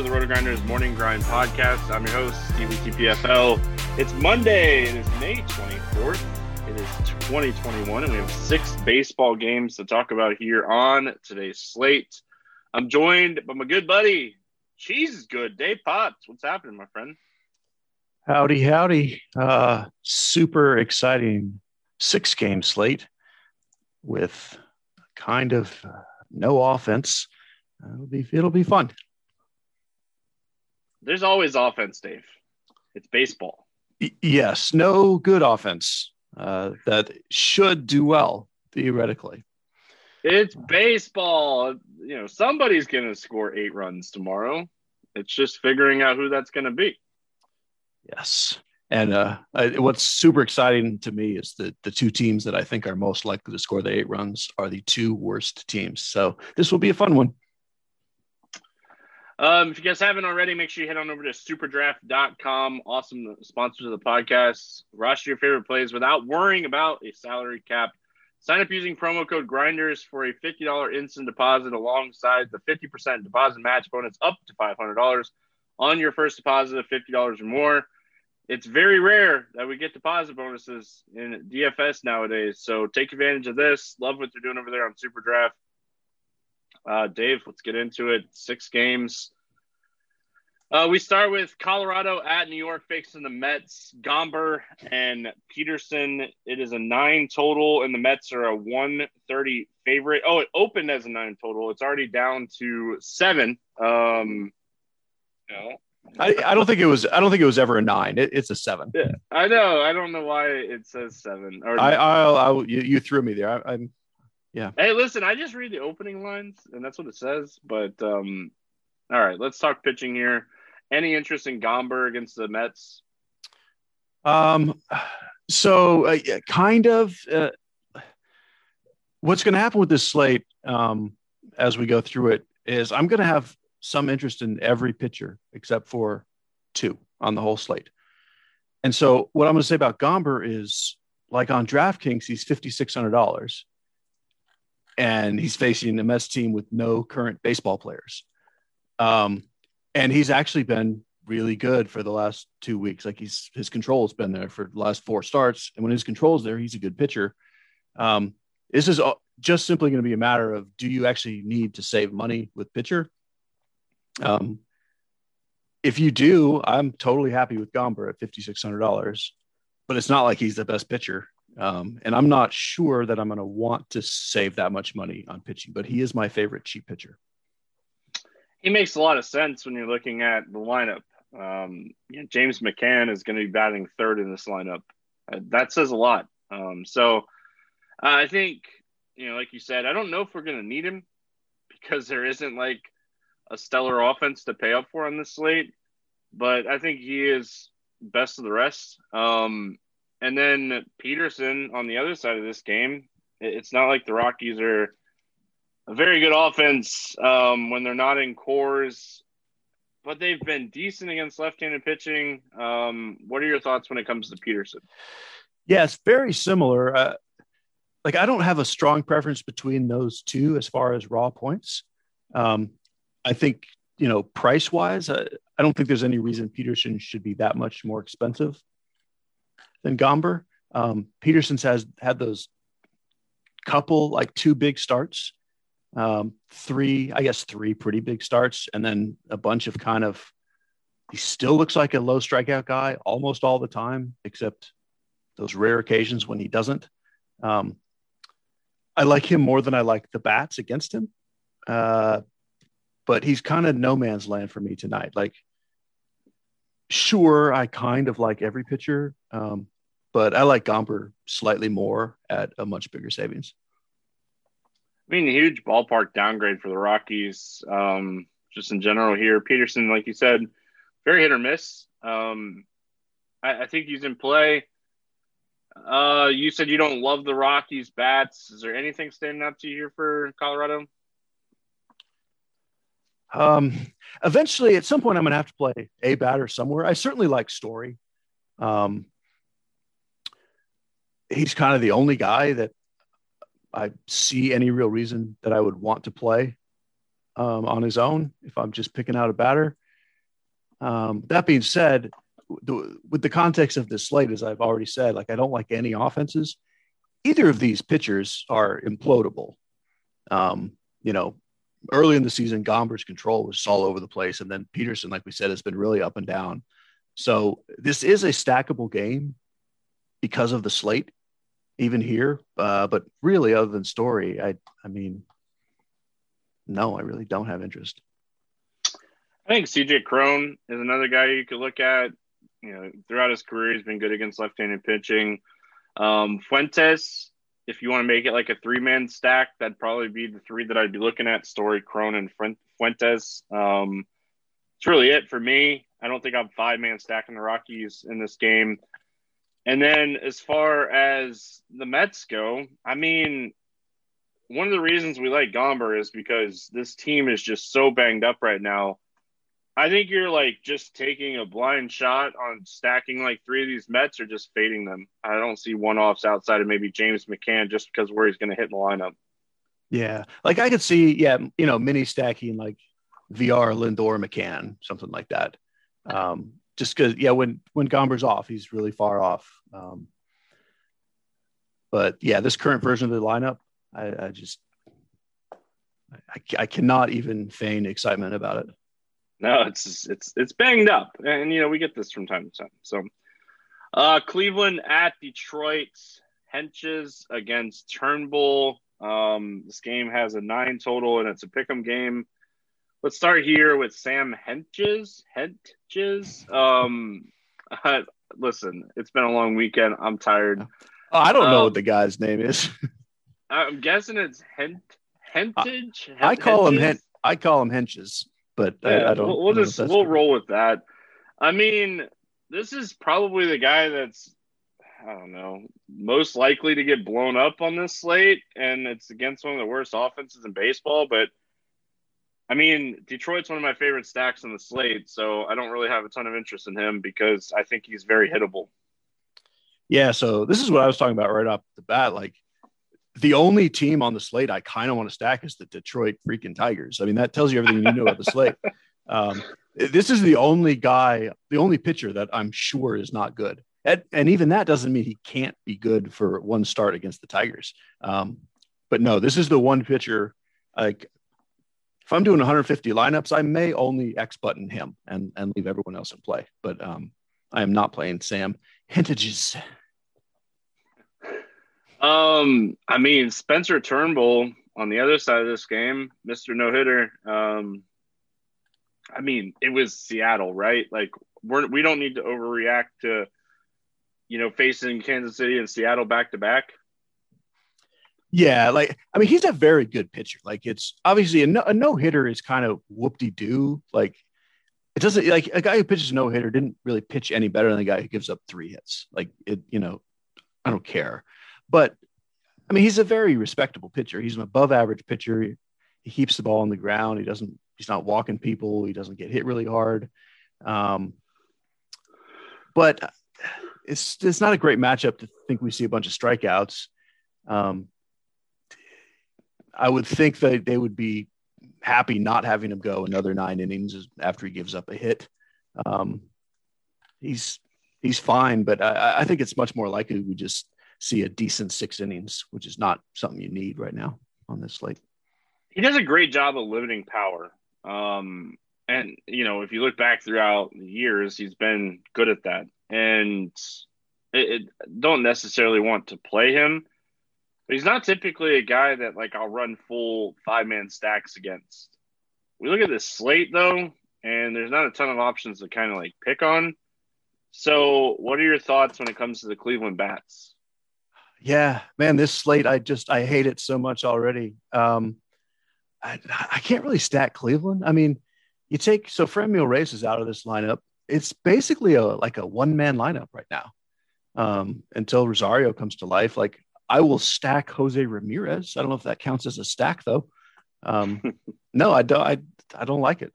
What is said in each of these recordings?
to the Roto Grinders Morning Grind Podcast. I'm your host, Stevie TPFL. It's Monday. It is May 24th. It is 2021, and we have six baseball games to talk about here on today's slate. I'm joined by my good buddy, Cheese is good, Dave Potts. What's happening, my friend? Howdy, howdy. Uh, super exciting six game slate with kind of uh, no offense. It'll be it'll be fun. There's always offense, Dave. It's baseball. Yes, no good offense uh, that should do well theoretically. It's baseball. You know, somebody's going to score eight runs tomorrow. It's just figuring out who that's going to be. Yes. And uh, I, what's super exciting to me is that the two teams that I think are most likely to score the eight runs are the two worst teams. So this will be a fun one. Um, if you guys haven't already, make sure you head on over to superdraft.com. Awesome sponsors of the podcast. Roster your favorite plays without worrying about a salary cap. Sign up using promo code Grinders for a $50 instant deposit alongside the 50% deposit match bonus up to $500 on your first deposit of $50 or more. It's very rare that we get deposit bonuses in DFS nowadays. So take advantage of this. Love what they're doing over there on Super Draft. Uh, Dave, let's get into it. Six games. Uh, we start with Colorado at New York facing the Mets. Gomber and Peterson. It is a nine total, and the Mets are a 130 favorite. Oh, it opened as a nine total. It's already down to seven. Um, no. I, I don't think it was. I don't think it was ever a nine. It, it's a seven. Yeah, I know. I don't know why it says seven. Or I, I'll, I'll you, you threw me there. I, I'm yeah. Hey, listen, I just read the opening lines and that's what it says. But um, all right, let's talk pitching here. Any interest in Gomber against the Mets? Um, so uh, kind of. Uh, what's going to happen with this slate um, as we go through it is I'm going to have some interest in every pitcher except for two on the whole slate. And so what I'm going to say about Gomber is like on DraftKings, he's $5,600 and he's facing a Mets team with no current baseball players. Um, and he's actually been really good for the last two weeks. Like he's his control has been there for the last four starts, and when his control's there, he's a good pitcher. Um, this is just simply going to be a matter of do you actually need to save money with pitcher? Um, if you do, I'm totally happy with Gomber at fifty six hundred dollars, but it's not like he's the best pitcher. Um, and I'm not sure that I'm going to want to save that much money on pitching, but he is my favorite cheap pitcher. He makes a lot of sense when you're looking at the lineup. Um, you know, James McCann is going to be batting third in this lineup. Uh, that says a lot. Um, so uh, I think, you know, like you said, I don't know if we're going to need him because there isn't like a stellar offense to pay up for on this slate, but I think he is best of the rest. Um, and then Peterson on the other side of this game, it's not like the Rockies are a very good offense um, when they're not in Coors, but they've been decent against left-handed pitching. Um, what are your thoughts when it comes to Peterson? Yeah, it's very similar. Uh, like I don't have a strong preference between those two as far as raw points. Um, I think you know price wise, I, I don't think there's any reason Peterson should be that much more expensive than Gomber. Um, Peterson's has had those couple, like two big starts, um, three, I guess, three pretty big starts, and then a bunch of kind of. He still looks like a low strikeout guy almost all the time, except those rare occasions when he doesn't. Um, I like him more than I like the bats against him. Uh, but he's kind of no man's land for me tonight. Like, sure, I kind of like every pitcher, um, but I like Gomber slightly more at a much bigger savings. I mean, huge ballpark downgrade for the Rockies, um, just in general here. Peterson, like you said, very hit or miss. Um, I, I, think he's in play. Uh, you said you don't love the Rockies bats. Is there anything standing out to you here for Colorado? Um, eventually, at some point, I'm going to have to play a batter somewhere. I certainly like Story. Um, he's kind of the only guy that I see any real reason that I would want to play um, on his own if I'm just picking out a batter. Um, that being said, with the context of this slate, as I've already said, like I don't like any offenses. Either of these pitchers are implodable. Um, you know, early in the season, Gomber's control was all over the place, and then Peterson, like we said, has been really up and down. So this is a stackable game because of the slate, even here. Uh, but really, other than Story, I, I mean, no, I really don't have interest. I think CJ Cron is another guy you could look at. You know, throughout his career, he's been good against left-handed pitching. Um, Fuentes, if you want to make it like a three-man stack, that'd probably be the three that I'd be looking at: Story, Cron, and Fuentes. Um, it's really it for me. I don't think I'm five-man stacking the Rockies in this game. And then as far as the Mets go, I mean, one of the reasons we like Gomber is because this team is just so banged up right now I think you're like just taking a blind shot on stacking like three of these Mets or just fading them. I don't see one offs outside of maybe James McCann just because where he's going to hit in the lineup. Yeah. Like I could see, yeah, you know, mini stacking like VR, Lindor, McCann, something like that. Um, just because, yeah, when when Gomber's off, he's really far off. Um, but yeah, this current version of the lineup, I, I just, I, I cannot even feign excitement about it. No, it's it's it's banged up, and you know we get this from time to time. So, uh, Cleveland at Detroit, Hentges against Turnbull. Um, this game has a nine total, and it's a pick'em game. Let's start here with Sam Hentges. Hentges. Um, uh, listen, it's been a long weekend. I'm tired. Oh, I don't um, know what the guy's name is. I'm guessing it's Hent Hentage. I, I call him Hent. I call him Henches but yeah, I, I, don't. We'll, we'll just we'll roll with that. I mean, this is probably the guy that's I don't know most likely to get blown up on this slate, and it's against one of the worst offenses in baseball. But I mean, Detroit's one of my favorite stacks on the slate, so I don't really have a ton of interest in him because I think he's very hittable. Yeah, so this is what I was talking about right off the bat. Like the only team on the slate I kind of want to stack is the Detroit freaking Tigers. I mean, that tells you everything you know about the slate. Um, this is the only guy, the only pitcher that I'm sure is not good. And, and, even that doesn't mean he can't be good for one start against the Tigers. Um, but no, this is the one pitcher. Like, if I'm doing 150 lineups, I may only X button him and, and leave everyone else in play. But um, I am not playing Sam Hentages. Um, I mean, Spencer Turnbull on the other side of this game, Mr. No Hitter. Um, I mean, it was Seattle, right? Like, we're we don't need to overreact to, you know, facing Kansas City and Seattle back to back. Yeah, like I mean, he's a very good pitcher. Like, it's obviously a no, a no hitter is kind of whoop de doo. Like, it doesn't like a guy who pitches no hitter didn't really pitch any better than the guy who gives up three hits. Like, it, you know, I don't care. But I mean, he's a very respectable pitcher. He's an above average pitcher. He, keeps the ball on the ground. He doesn't, he's not walking people. He doesn't get hit really hard. Um, but it's, it's not a great matchup to think we see a bunch of strikeouts. Um, I would think that they would be happy not having him go another nine innings after he gives up a hit. Um, he's he's fine, but I, I, think it's much more likely we just see a decent six innings, which is not something you need right now on this slate. He does a great job of limiting power. Um, and, you know, if you look back throughout the years, he's been good at that. And it, it don't necessarily want to play him, but he's not typically a guy that, like, I'll run full five man stacks against. We look at this slate, though, and there's not a ton of options to kind of like pick on. So, what are your thoughts when it comes to the Cleveland Bats? Yeah, man, this slate, I just I hate it so much already. Um, I, I can't really stack Cleveland. I mean, you take so Franmil Reyes is out of this lineup. It's basically a like a one man lineup right now um, until Rosario comes to life. Like I will stack Jose Ramirez. I don't know if that counts as a stack though. Um, no, I don't. I I don't like it.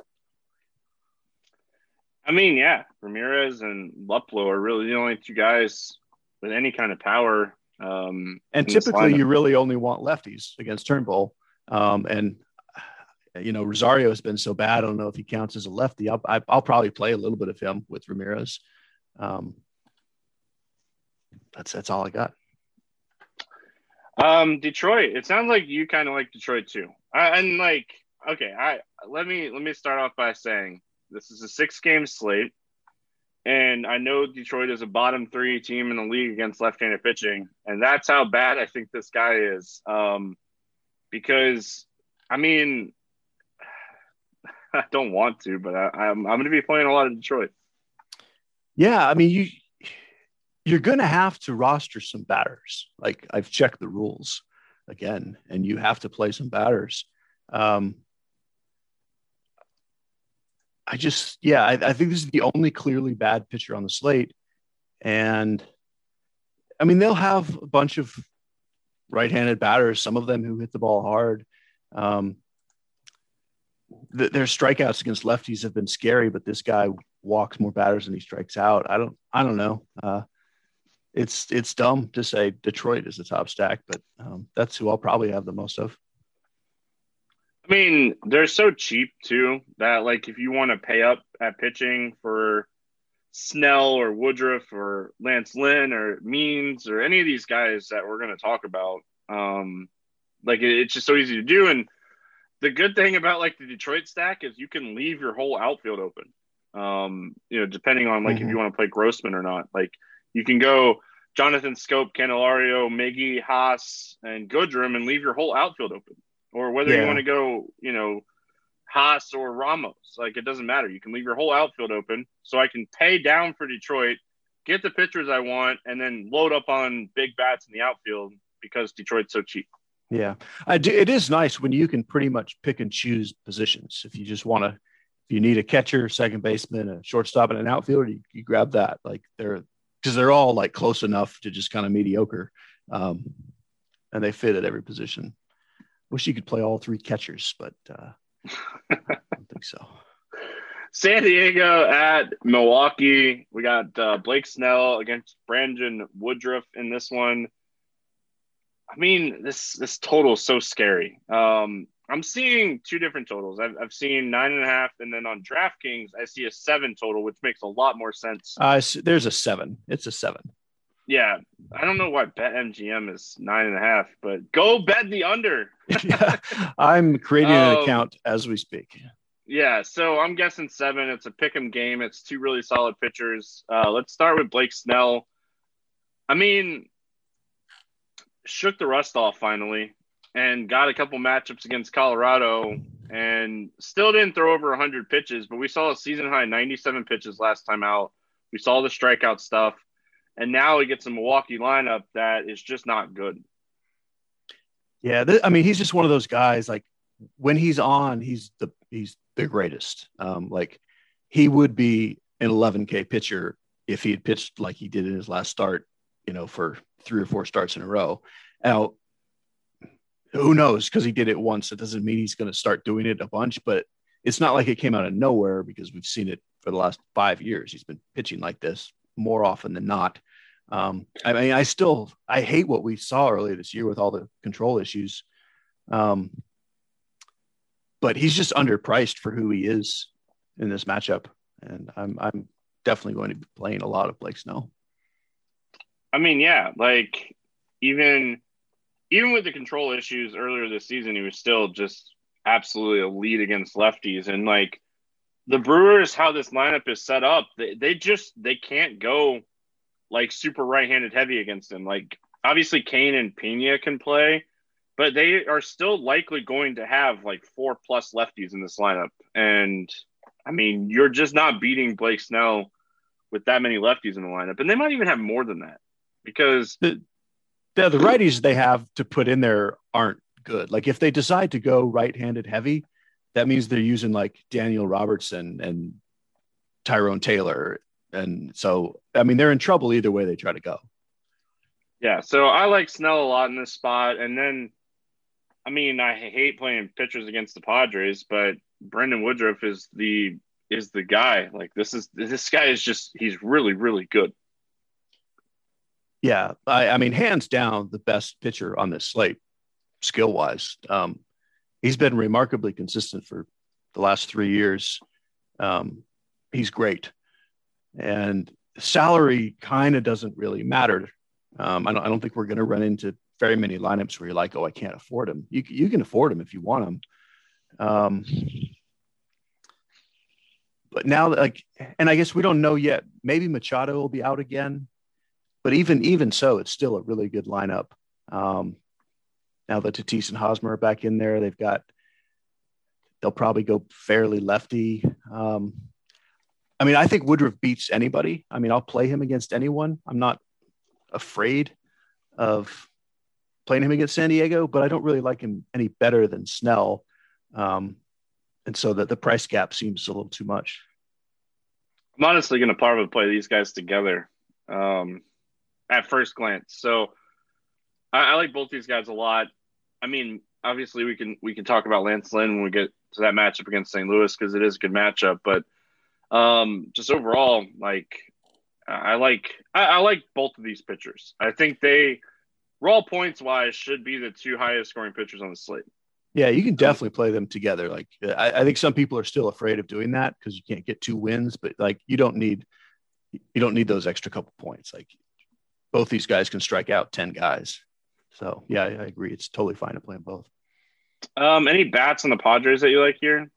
I mean, yeah, Ramirez and Luplow are really the only two guys with any kind of power um, and typically, you really only want lefties against Turnbull. Um, and you know, Rosario has been so bad. I don't know if he counts as a lefty. I'll, I, will probably play a little bit of him with Ramirez. Um, that's that's all I got. Um, Detroit. It sounds like you kind of like Detroit too. I, and like, okay, I let me let me start off by saying this is a six game slate, and I know Detroit is a bottom three team in the league against left-handed pitching, and that's how bad I think this guy is. Um, because I mean, I don't want to, but I, I'm I'm going to be playing a lot of Detroit. Yeah, I mean you you're going to have to roster some batters. Like I've checked the rules again, and you have to play some batters. Um, I just, yeah, I, I, think this is the only clearly bad pitcher on the slate. And I mean, they'll have a bunch of right handed batters, some of them who hit the ball hard. Um, th- their strikeouts against lefties have been scary, but this guy walks more batters than he strikes out. I don't, I don't know. Uh, it's it's dumb to say Detroit is the top stack, but um, that's who I'll probably have the most of. I mean, they're so cheap too that like if you want to pay up at pitching for Snell or Woodruff or Lance Lynn or Means or any of these guys that we're going to talk about, um, like it, it's just so easy to do. And the good thing about like the Detroit stack is you can leave your whole outfield open. Um, you know, depending on like mm-hmm. if you want to play Grossman or not, like you can go Jonathan Schoop, Candelario, Miggy, Haas, and Goodrum and leave your whole outfield open or whether yeah. you want to go, you know, Haas or Ramos. Like it doesn't matter. You can leave your whole outfield open, so I can pay down for Detroit, get the pitchers I want, and then load up on big bats in the outfield because Detroit's so cheap. Yeah, I do, it is nice when you can pretty much pick and choose positions. If you just want to, if you need a catcher, second baseman, a shortstop, and an outfielder, you, you grab that. Like they're because they're all like close enough to just kind of mediocre, um, and they fit at every position. Wish you could play all three catchers, but uh, I don't think so. San Diego at Milwaukee. We got uh, Blake Snell against Brandon Woodruff in this one. I mean, this this total is so scary. Um, I'm seeing two different totals. I've, I've seen nine and a half, and then on DraftKings, I see a seven total, which makes a lot more sense. Uh, there's a seven. It's a seven. Yeah, I don't know why BetMGM is nine and a half, but go bet the under. I'm creating an um, account as we speak. Yeah, so I'm guessing seven. It's a pick 'em game. It's two really solid pitchers. Uh, let's start with Blake Snell. I mean, shook the rust off finally and got a couple matchups against Colorado and still didn't throw over 100 pitches, but we saw a season high 97 pitches last time out. We saw the strikeout stuff and now he gets a Milwaukee lineup that is just not good. Yeah, th- I mean, he's just one of those guys. Like when he's on, he's the he's the greatest. Um, like he would be an 11K pitcher if he had pitched like he did in his last start. You know, for three or four starts in a row. Now, who knows? Because he did it once, it doesn't mean he's going to start doing it a bunch. But it's not like it came out of nowhere because we've seen it for the last five years. He's been pitching like this more often than not. Um, I mean, I still I hate what we saw earlier this year with all the control issues. Um, but he's just underpriced for who he is in this matchup, and I'm I'm definitely going to be playing a lot of Blake Snell. I mean, yeah, like even even with the control issues earlier this season, he was still just absolutely elite against lefties, and like the Brewers, how this lineup is set up, they, they just they can't go like super right-handed heavy against him. Like obviously Cain and Pena can play, but they are still likely going to have like four plus lefties in this lineup. And I mean, you're just not beating Blake Snell with that many lefties in the lineup, and they might even have more than that because the the, the righties they have to put in there aren't good. Like if they decide to go right-handed heavy, that means they're using like Daniel Robertson and Tyrone Taylor. And so, I mean, they're in trouble either way they try to go. Yeah. So I like Snell a lot in this spot. And then, I mean, I hate playing pitchers against the Padres, but Brandon Woodruff is the is the guy. Like this is this guy is just he's really really good. Yeah, I, I mean, hands down, the best pitcher on this slate, skill wise. Um, he's been remarkably consistent for the last three years. Um, he's great, and salary kind of doesn't really matter. Um, I don't I don't think we're going to run into very many lineups where you're like, oh, I can't afford him. You you can afford him if you want him. Um, but now, like, and I guess we don't know yet. Maybe Machado will be out again, but even even so, it's still a really good lineup. Um, now that Tatis and Hosmer are back in there, they've got. They'll probably go fairly lefty. Um, I mean, I think Woodruff beats anybody. I mean, I'll play him against anyone. I'm not afraid of playing him against San Diego, but I don't really like him any better than Snell. Um, and so that the price gap seems a little too much. I'm honestly going to probably play these guys together um, at first glance. So I, I, like both these guys a lot. I mean, obviously we can we can talk about Lance Lynn when we get to that matchup against St. Louis because it is a good matchup. But um, just overall, like I like I, I like both of these pitchers. I think they raw points wise should be the two highest scoring pitchers on the slate. Yeah, you can definitely play them together. Like I, I think some people are still afraid of doing that because you can't get two wins, but like you don't need you don't need those extra couple points. Like both these guys can strike out 10 guys. So yeah, I, I agree. It's totally fine to play them both. Um, any bats on the Padres that you like here?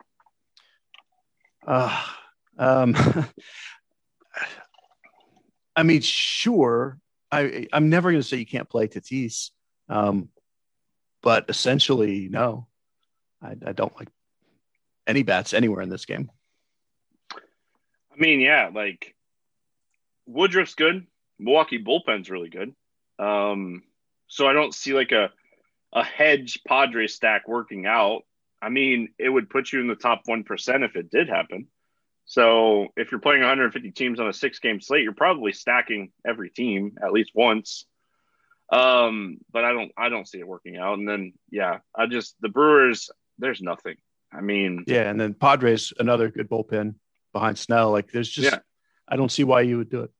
Uh, um, I mean, sure. I I'm never going to say you can't play Tatis. Um, but essentially, no, I, I don't like any bats anywhere in this game. I mean, yeah, like Woodruff's good. Milwaukee bullpen's really good. Um, so I don't see like a a hedge Padre stack working out. I mean, it would put you in the top one percent if it did happen. So if you're playing 150 teams on a six game slate, you're probably stacking every team at least once. Um, but I don't I don't see it working out. And then yeah, I just the Brewers, there's nothing. I mean Yeah, and then Padres, another good bullpen behind Snell. Like there's just yeah. I don't see why you would do it.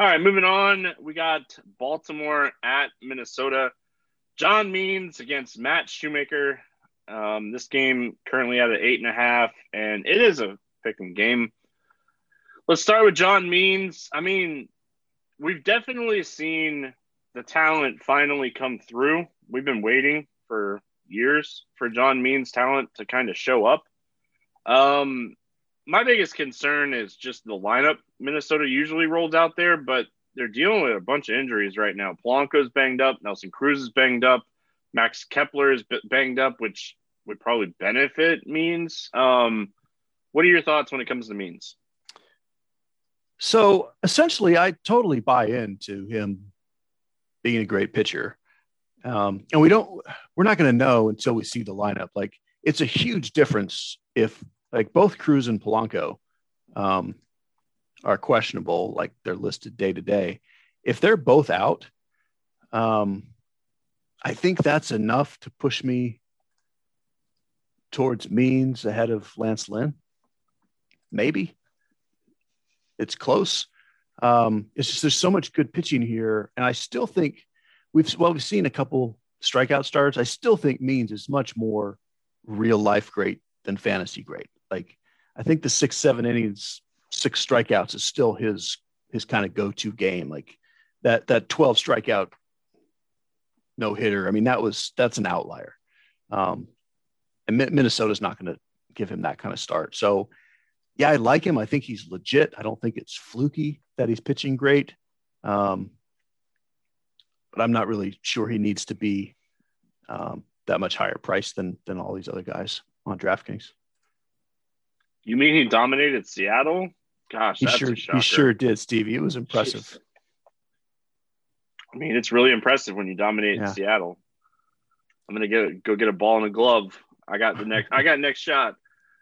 All right, moving on. We got Baltimore at Minnesota. John Means against Matt Shoemaker. Um, this game currently at an eight and a half, and it is a picking game. Let's start with John Means. I mean, we've definitely seen the talent finally come through. We've been waiting for years for John Means' talent to kind of show up. Um, my biggest concern is just the lineup Minnesota usually rolls out there, but they're dealing with a bunch of injuries right now. Polanco's banged up, Nelson Cruz is banged up, Max Kepler is banged up, which would probably benefit Means. Um, what are your thoughts when it comes to Means? So essentially, I totally buy into him being a great pitcher. Um, and we don't, we're not going to know until we see the lineup. Like it's a huge difference if like both Cruz and Polanco um, are questionable, like they're listed day to day. If they're both out, um, I think that's enough to push me towards Means ahead of Lance Lynn. Maybe it's close. Um, it's just there's so much good pitching here, and I still think we've well we've seen a couple strikeout starts. I still think Means is much more real life great than fantasy great. Like I think the six seven innings, six strikeouts is still his his kind of go to game. Like that that twelve strikeout no hitter. I mean that was that's an outlier. Um, and Minnesota's not going to give him that kind of start. So yeah, I like him. I think he's legit. I don't think it's fluky that he's pitching great. Um, but I'm not really sure he needs to be um, that much higher price than than all these other guys on DraftKings. You mean he dominated Seattle? Gosh, he sure he sure did, Stevie. It was impressive. Jeez. I mean, it's really impressive when you dominate yeah. Seattle. I'm gonna get go get a ball and a glove. I got the next. I got next shot.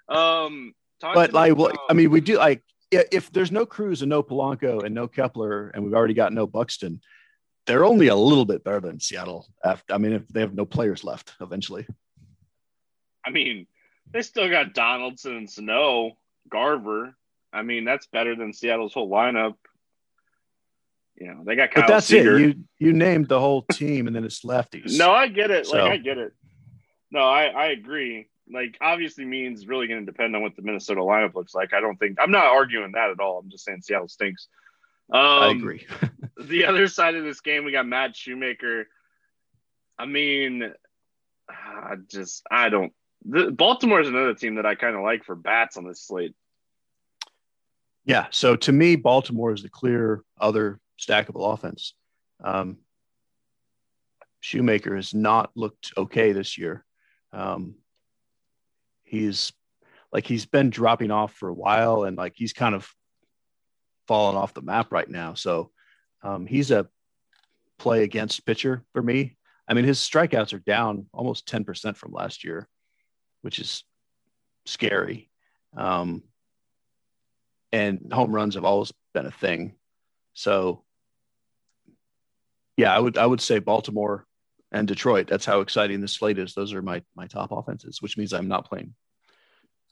Um, but like, I mean, we do like if there's no Cruz and no Polanco and no Kepler, and we've already got no Buxton, they're only a little bit better than Seattle. After, I mean, if they have no players left eventually. I mean, they still got Donaldson and Sano, Garver. I mean, that's better than Seattle's whole lineup. You know, they got Kyle But that's Seager. it. You you named the whole team and then it's lefties. no, I get it. So. Like I get it. No, I, I agree. Like, obviously, means really going to depend on what the Minnesota lineup looks like. I don't think I'm not arguing that at all. I'm just saying Seattle stinks. Um, I agree. the other side of this game, we got Matt Shoemaker. I mean, I just I don't. The, Baltimore is another team that I kind of like for bats on this slate. Yeah. So to me, Baltimore is the clear other stackable offense. Um, Shoemaker has not looked okay this year. Um, he's like he's been dropping off for a while, and like he's kind of fallen off the map right now. So um, he's a play against pitcher for me. I mean, his strikeouts are down almost 10% from last year, which is scary. Um, and home runs have always been a thing. So, yeah, I would I would say Baltimore and Detroit. That's how exciting this slate is. Those are my my top offenses, which means I'm not playing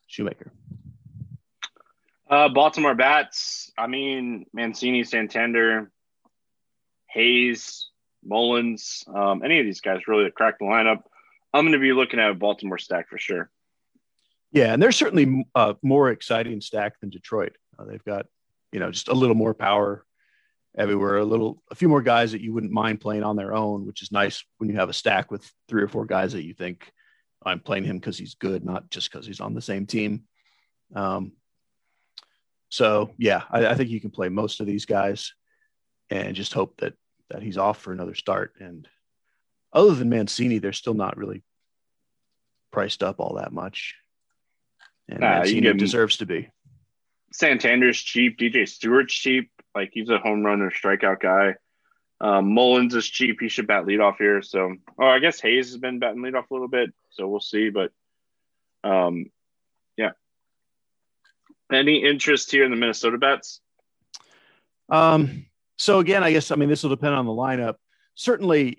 Shoemaker. Uh, Baltimore bats. I mean, Mancini, Santander, Hays, Mullins, um, any of these guys really crack the lineup. I'm going to be looking at a Baltimore stack for sure. Yeah, and they're certainly a uh, more exciting stack than Detroit. Uh, they've got, you know, just a little more power everywhere, a little, a few more guys that you wouldn't mind playing on their own, which is nice when you have a stack with three or four guys that you think I'm playing him because he's good, not just because he's on the same team. Um, so yeah, I, I think you can play most of these guys and just hope that that he's off for another start. And other than Mancini, they're still not really priced up all that much. And nah, Mancini deserves to be. Santander's cheap. DJ Stewart's cheap. Like he's a home run or strikeout guy. Um, Mullins is cheap. He should bat leadoff here. So, oh, I guess Hays has been batting leadoff a little bit. So we'll see. But, um, yeah. Any interest here in the Minnesota bats? Um, so again, I guess I mean this will depend on the lineup. Certainly,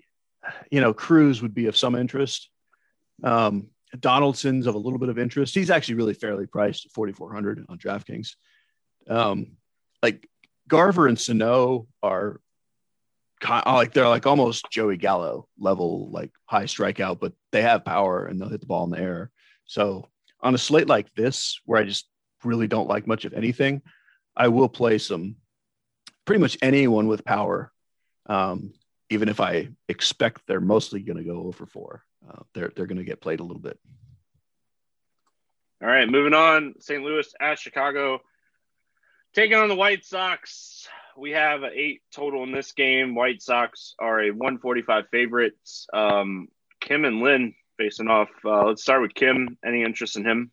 you know, Cruz would be of some interest. Um, Donaldson's of a little bit of interest. He's actually really fairly priced at 4,400 on DraftKings. Um, like Garver and Sano are like they're like almost Joey Gallo level, like high strikeout, but they have power and they'll hit the ball in the air. So on a slate like this, where I just really don't like much of anything, I will play some pretty much anyone with power. Um, even if I expect they're mostly going to go over four, uh, they're they're going to get played a little bit. All right, moving on. St. Louis at Chicago, taking on the White Sox. We have eight total in this game. White Sox are a 145 favorites. Um, Kim and Lynn facing off. Uh, let's start with Kim. Any interest in him?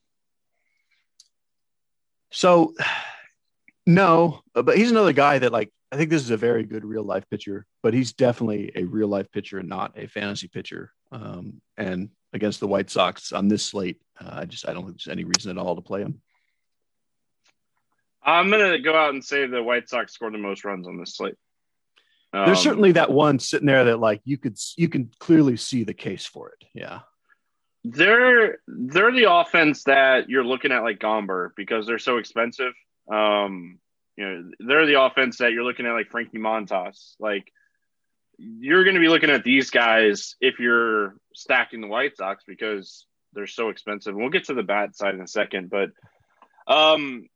So no, but he's another guy that like I think this is a very good real life pitcher, but he's definitely a real life pitcher and not a fantasy pitcher. Um, and against the White Sox on this slate, uh, I just I don't think there's any reason at all to play him. I'm gonna go out and say the White Sox scored the most runs on this slate. Um, there's certainly that one sitting there that like you could you can clearly see the case for it. Yeah. They're they're the offense that you're looking at like Gomber because they're so expensive um, you know, they're the offense that you're looking at, like Frankie Montas. Like, you're going to be looking at these guys if you're stacking the White Sox because they're so expensive. And we'll get to the bat side in a second, but um,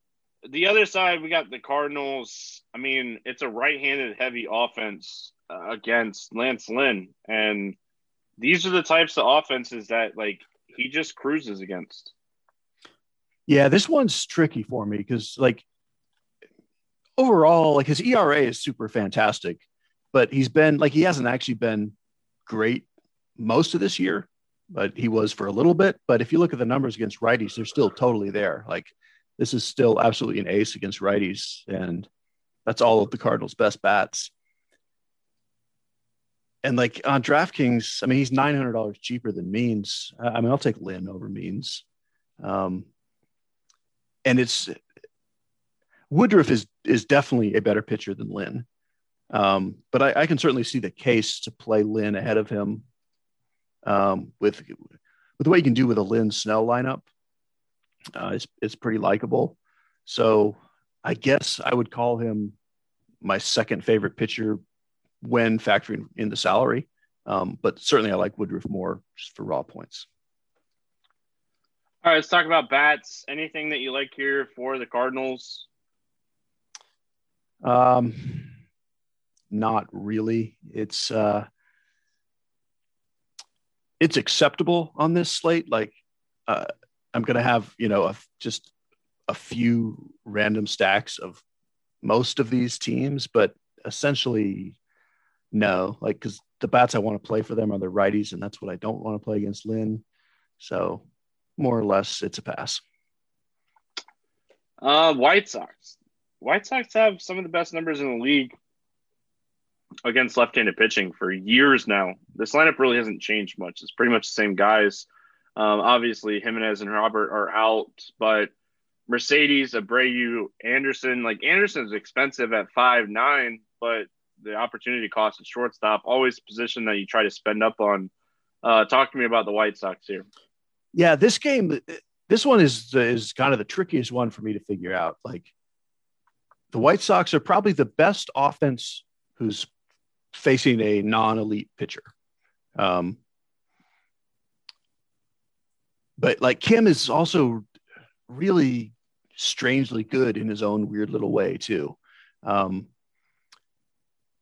the other side, we got the Cardinals. I mean, it's a right-handed heavy offense uh, against Lance Lynn, and these are the types of offenses that like he just cruises against. Yeah, this one's tricky for me because like overall, like his ERA is super fantastic, but he's been like he hasn't actually been great most of this year, but he was for a little bit. But if you look at the numbers against righties, they're still totally there. Like this is still absolutely an ace against righties, and that's all of the Cardinals' best bats. And like on DraftKings, I mean, he's nine hundred dollars cheaper than Means. I mean, I'll take Lynn over Means. Um, and it's Woodruff is is definitely a better pitcher than Lynn. Um, but I, I, can certainly see the case to play Lynn ahead of him um, with with the way you can do with a Lynn Snell lineup. Uh, it's it's pretty likable. So I guess I would call him my second favorite pitcher when factoring in the salary. Um, but certainly I like Woodruff more just for raw points. All right, let's talk about bats. Anything that you like here for the Cardinals? Um, not really. It's uh, it's acceptable on this slate. Like, uh, I'm gonna have you know a, just a few random stacks of most of these teams, but essentially, no. Like, because the bats I want to play for them are the righties, and that's what I don't want to play against Lynn. So more or less, it's a pass. Uh, White Sox. White Sox have some of the best numbers in the league against left-handed pitching for years now. This lineup really hasn't changed much. It's pretty much the same guys. Um, obviously, Jimenez and Robert are out, but Mercedes, Abreu, Anderson. Like Anderson's expensive at five nine, but the opportunity cost at shortstop always a position that you try to spend up on. Uh, talk to me about the White Sox here. Yeah, this game, this one is is kind of the trickiest one for me to figure out. Like the White Sox are probably the best offense who's facing a non-elite pitcher. Um, but like Kim is also really strangely good in his own weird little way too. Um,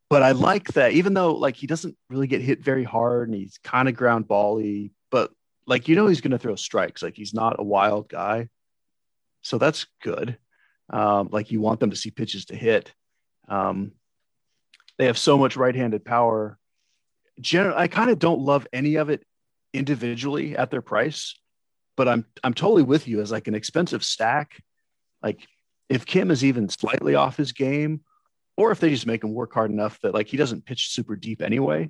but I like that even though like he doesn't really get hit very hard and he's kind of ground bally, but like you know he's going to throw strikes. Like he's not a wild guy, so that's good. Um, like you want them to see pitches to hit. Um, they have so much right-handed power. Generally, I kind of don't love any of it individually at their price, but I'm I'm totally with you as like an expensive stack. Like if Kim is even slightly off his game, or if they just make him work hard enough that like he doesn't pitch super deep anyway.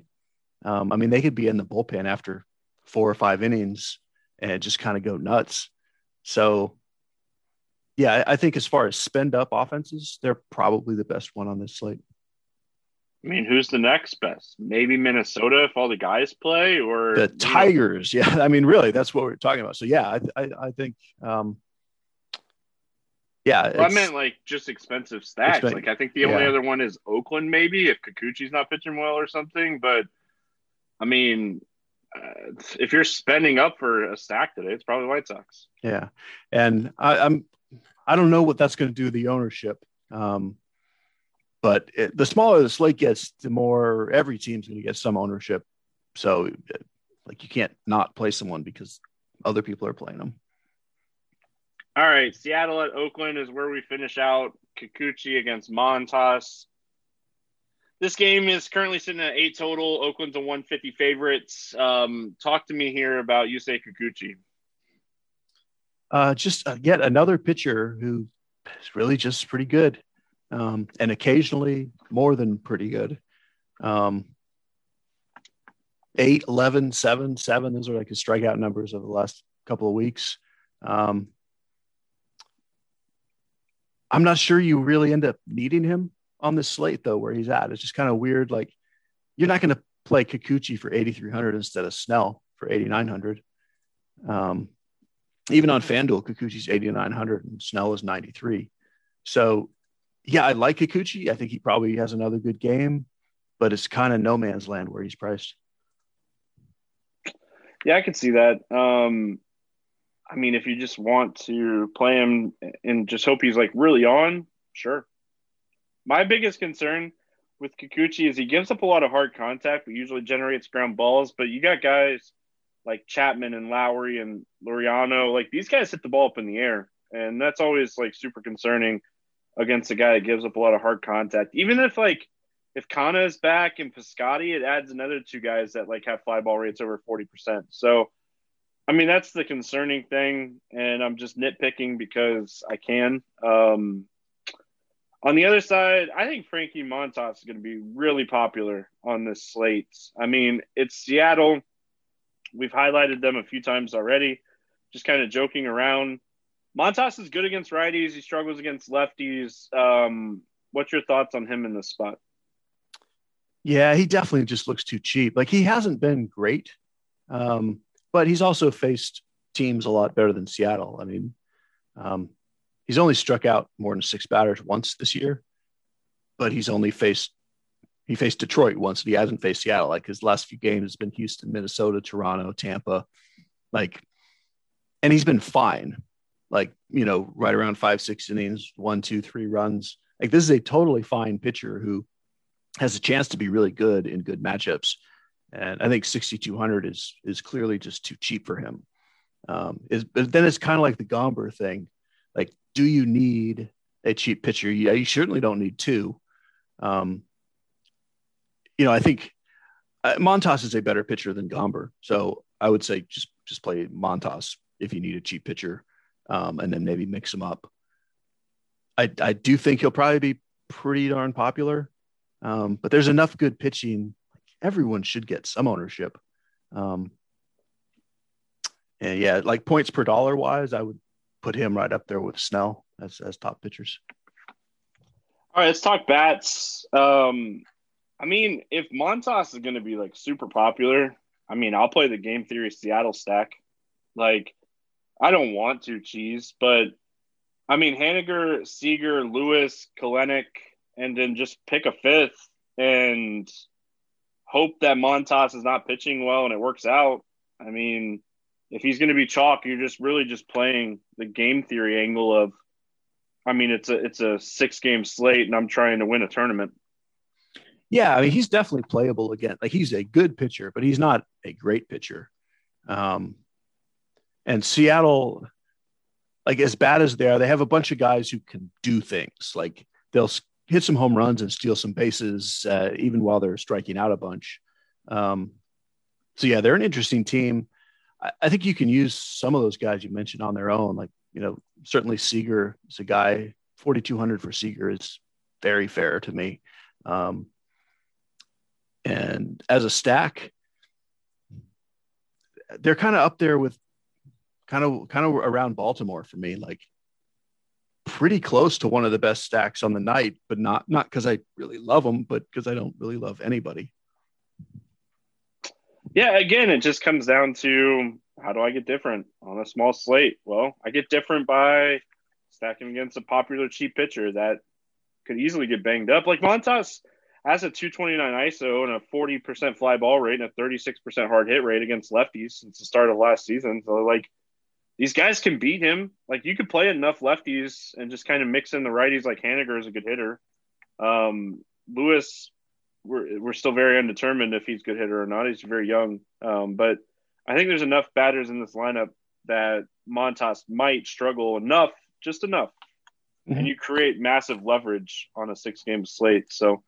Um, I mean, they could be in the bullpen after four or five innings and just kind of go nuts. So, yeah, I think as far as spend up offenses, they're probably the best one on this slate. I mean, who's the next best? Maybe Minnesota if all the guys play, or the Tigers. Know. Yeah, I mean, really, that's what we're talking about. So, yeah, I, I, I think, um, yeah, well, I meant like just expensive stacks. Like I think the only yeah. other one is Oakland, maybe if Kikuchi's not pitching well or something. But I mean, uh, if you're spending up for a stack today, it's probably White Sox. Yeah, and I, I'm I don't know what that's going to do to the ownership. Um, but it, the smaller the slate gets, the more every team's going to get some ownership. So, like, you can't not play someone because other people are playing them. All right, Seattle at Oakland is where we finish out. Kikuchi against Montas. This game is currently sitting at eight total. Oakland's a 150 favorites. Um, talk to me here about Yusei Kikuchi. Uh, just uh, yet another pitcher who is really just pretty good, um, and occasionally more than pretty good. Um, 8, 11, 7, 7. Those are like his strikeout numbers over the last couple of weeks. Um, I'm not sure you really end up needing him on this slate though, where he's at. It's just kind of weird. Like you're not going to play Kikuchi for 8,300 instead of Snell for 8,900. Um, even on FanDuel, Kikuchi's 8,900 and Snell is 93. So yeah, I like Kikuchi. I think he probably has another good game, but it's kind of no man's land where he's priced. Yeah, I could see that. Um, I mean, if you just want to play him and just hope he's like really on, sure. My biggest concern with Kikuchi is he gives up a lot of hard contact, but usually generates ground balls. But you got guys like Chapman and Lowrie and Laureano, like these guys hit the ball up in the air, and that's always like super concerning against a guy that gives up a lot of hard contact. Even if like if Canha is back and Piscotty, it adds another two guys that like have fly ball rates over forty percent. So, I mean that's the concerning thing, and I'm just nitpicking because I can. Um, on the other side, I think Frankie Montas is going to be really popular on this slate. I mean, it's Seattle. We've highlighted them a few times already, just kind of joking around. Montas is good against righties. He struggles against lefties. Um, what's your thoughts on him in this spot? Yeah, he definitely just looks too cheap. Like he hasn't been great, um, but he's also faced teams a lot better than Seattle. I mean, um, he's only struck out more than six batters once this year, but he's only faced he faced Detroit once and he hasn't faced Seattle. Like his last few games has been Houston, Minnesota, Toronto, Tampa. Like and he's been fine. Like you know, right around five, six innings, one, two, three runs. Like this is a totally fine pitcher who has a chance to be really good in good matchups. And I think 6,200 is is clearly just too cheap for him. Um, is but then it's kind of like the Gomber thing. Like, do you need a cheap pitcher? Yeah, you certainly don't need two. Um, you know, I think uh, Montas is a better pitcher than Gomber, so I would say just just play Montas if you need a cheap pitcher, um, and then maybe mix them up. I I do think he'll probably be pretty darn popular, um, but there's enough good pitching. Everyone should get some ownership. Um, and yeah, like points per dollar wise, I would put him right up there with Snell as as top pitchers. All right, let's talk bats. Um, I mean, if Montas is going to be like super popular, I mean, I'll play the game theory Seattle stack. Like, I don't want to cheese, but I mean, Haniger, Seager, Lewis, Kelenic, and then just pick a fifth and hope that Montas is not pitching well and it works out. I mean, if he's going to be chalk, you're just really just playing the game theory angle of, I mean, it's a it's a six game slate, and I'm trying to win a tournament. Yeah, I mean, he's definitely playable again. Like he's a good pitcher, but he's not a great pitcher. Um, and Seattle, like as bad as they are, they have a bunch of guys who can do things. Like they'll hit some home runs and steal some bases, uh, even while they're striking out a bunch. Um, so yeah, they're an interesting team. I, I think you can use some of those guys you mentioned on their own. Like you know, certainly Seager is a guy. Forty two hundred for Seager is very fair to me. Um, and as a stack, they're kind of up there with kind of kind of around Baltimore for me. Like pretty close to one of the best stacks on the night, but not not because I really love them, but because I don't really love anybody. Yeah, again, it just comes down to how do I get different on a small slate? Well, I get different by stacking against a popular cheap pitcher that could easily get banged up. Like Montas has a 229 ISO and a 40% fly ball rate and a 36% hard hit rate against lefties since the start of last season. So, like, these guys can beat him. Like, you could play enough lefties and just kind of mix in the righties. Like, Haniger is a good hitter. Um, Lewis we're we're still very undetermined if he's a good hitter or not. He's very young, um, but I think there's enough batters in this lineup that Montas might struggle enough, just enough, mm-hmm. and you create massive leverage on a six game slate. So,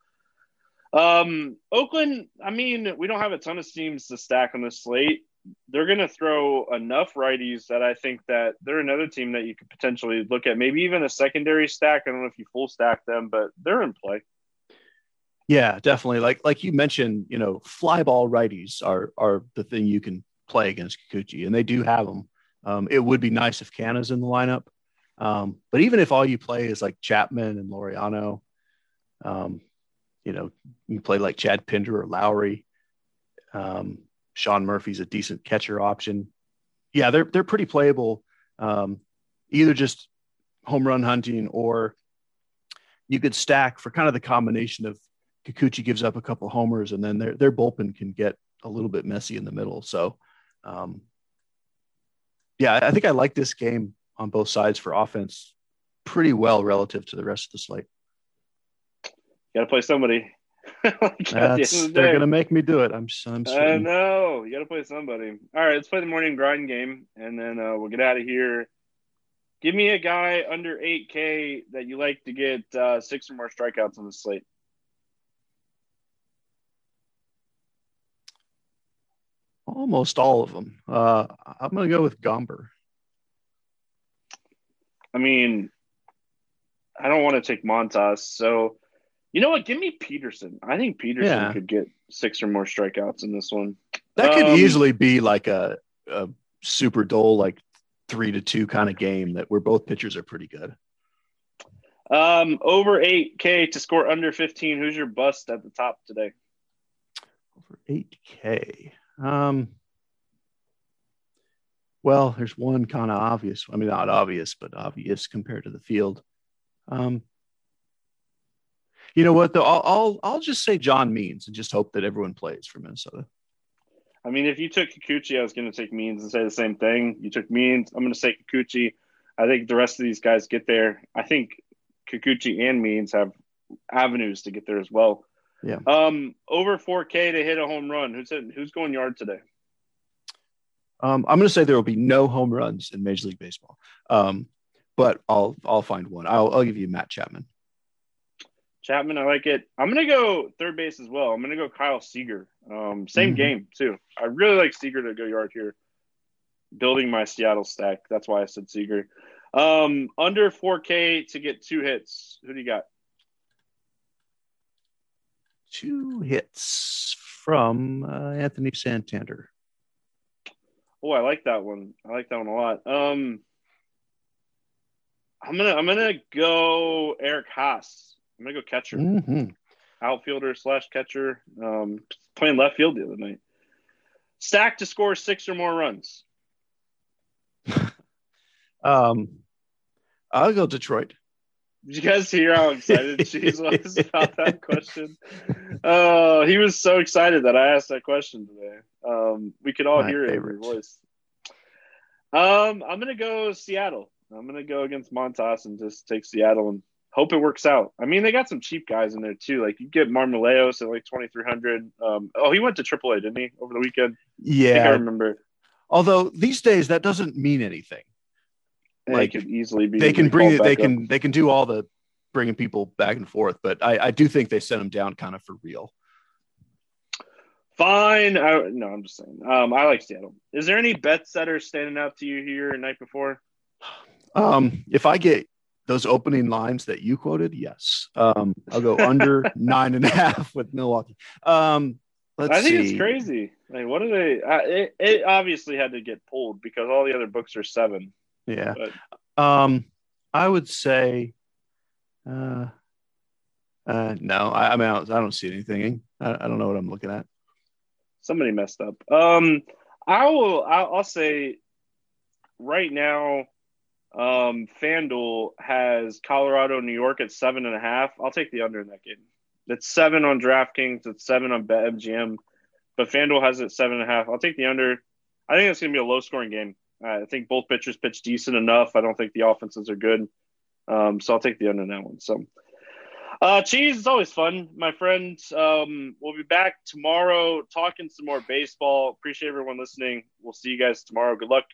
um, Oakland, I mean, we don't have a ton of teams to stack on the slate. They're going to throw enough righties that I think that they're another team that you could potentially look at, maybe even a secondary stack. I don't know if you full stack them, but they're in play. Yeah, definitely. Like like you mentioned, you know, fly ball righties are are the thing you can play against Kikuchi, and they do have them. Um, it would be nice if Canha's in the lineup, um, but even if all you play is like Chapman and Laureano, um, you know, you play like Chad Pinder or Lowrie. Um, Sean Murphy's a decent catcher option. Yeah, they're they're pretty playable. Um, either just home run hunting or you could stack for kind of the combination of Kikuchi gives up a couple homers, and then their their bullpen can get a little bit messy in the middle. So, um, yeah, I think I like this game on both sides for offense pretty well relative to the rest of the slate. Got to play somebody. the they're gonna make me do it. I'm. I'm I know you got to play somebody. All right, let's play the morning grind game, and then uh, we'll get out of here. Give me a guy under 8K that you like to get uh, six or more strikeouts on the slate. Almost all of them. Uh, I'm going to go with Gomber. I mean, I don't want to take Montas. So, you know what? Give me Peterson. I think Peterson yeah. could get six or more strikeouts in this one. That could um, easily be like a, a super dull, like three to two kind of game that where both pitchers are pretty good. Um, over 8K to score under 15. Who's your bust at the top today? Over 8K. Um, well, there's one kind of obvious. I mean, not obvious, but obvious compared to the field. Um, you know what? Though I'll, I'll I'll just say John Means and just hope that everyone plays for Minnesota. I mean, if you took Kikuchi, I was going to take Means and say the same thing. You took Means, I'm going to say Kikuchi. I think the rest of these guys get there. I think Kikuchi and Means have avenues to get there as well. Yeah. Um, over 4K to hit a home run. Who's who's going yard today? Um, I'm going to say there will be no home runs in Major League Baseball, um, but I'll I'll find one. I'll I'll give you Matt Chapman. Chapman, I like it. I'm going to go third base as well. I'm going to go Kyle Seager. Um, same mm-hmm. game too. I really like Seager to go yard here. Building my Seattle stack. That's why I said Seager. Um, under 4K to get two hits. Who do you got? Two hits from uh, Anthony Santander. Oh, I like that one. I like that one a lot. Um, I'm gonna I'm gonna go Eric Haase. I'm gonna go catcher, mm-hmm. outfielder slash catcher. Um, playing left field the other night. Stack to score six or more runs. um, I'll go Detroit. Did you guys hear how excited Cheese was about that question? Oh, he was so excited that I asked that question today. Um, we could all My hear favorite. it in your voice. Um, I'm gonna go Seattle. I'm gonna go against Montas and just take Seattle and hope it works out. I mean, they got some cheap guys in there too. Like you get Marmolejos at like 2,300. Um, oh, he went to AAA, didn't he, over the weekend? Yeah, I, I remember. Although these days that doesn't mean anything. like could easily be. They can bring it. They can. Up. They can do all the bringing people back and forth, but I, I do think they sent him down kind of for real. Fine. I, no, I'm just saying. Um, I like Seattle. Is there any bets that are standing out to you here night before? Um, if I get those opening lines that you quoted, yes. Um, I'll go under nine and a half with Milwaukee. Um, let's I think see. it's crazy. Like, what are they? Uh, it, it, obviously had to get pulled because all the other books are seven. Yeah. But. Um, I would say, uh, uh, no, I, I mean, I don't, I don't see anything. I, I don't know what I'm looking at. Somebody messed up. Um, I will. I'll, I'll say right now, um, FanDuel has Colorado, New York at seven and a half. I'll take the under in that game. It's seven on DraftKings. It's seven on BetMGM, but FanDuel has it seven and a half. I'll take the under. I think it's going to be a low scoring game. I think both pitchers pitch decent enough. I don't think the offenses are good. Um, so I'll take the under in that one. So uh, cheese is always fun, my friends. Um, we'll be back tomorrow talking some more baseball. Appreciate everyone listening. We'll see you guys tomorrow. Good luck.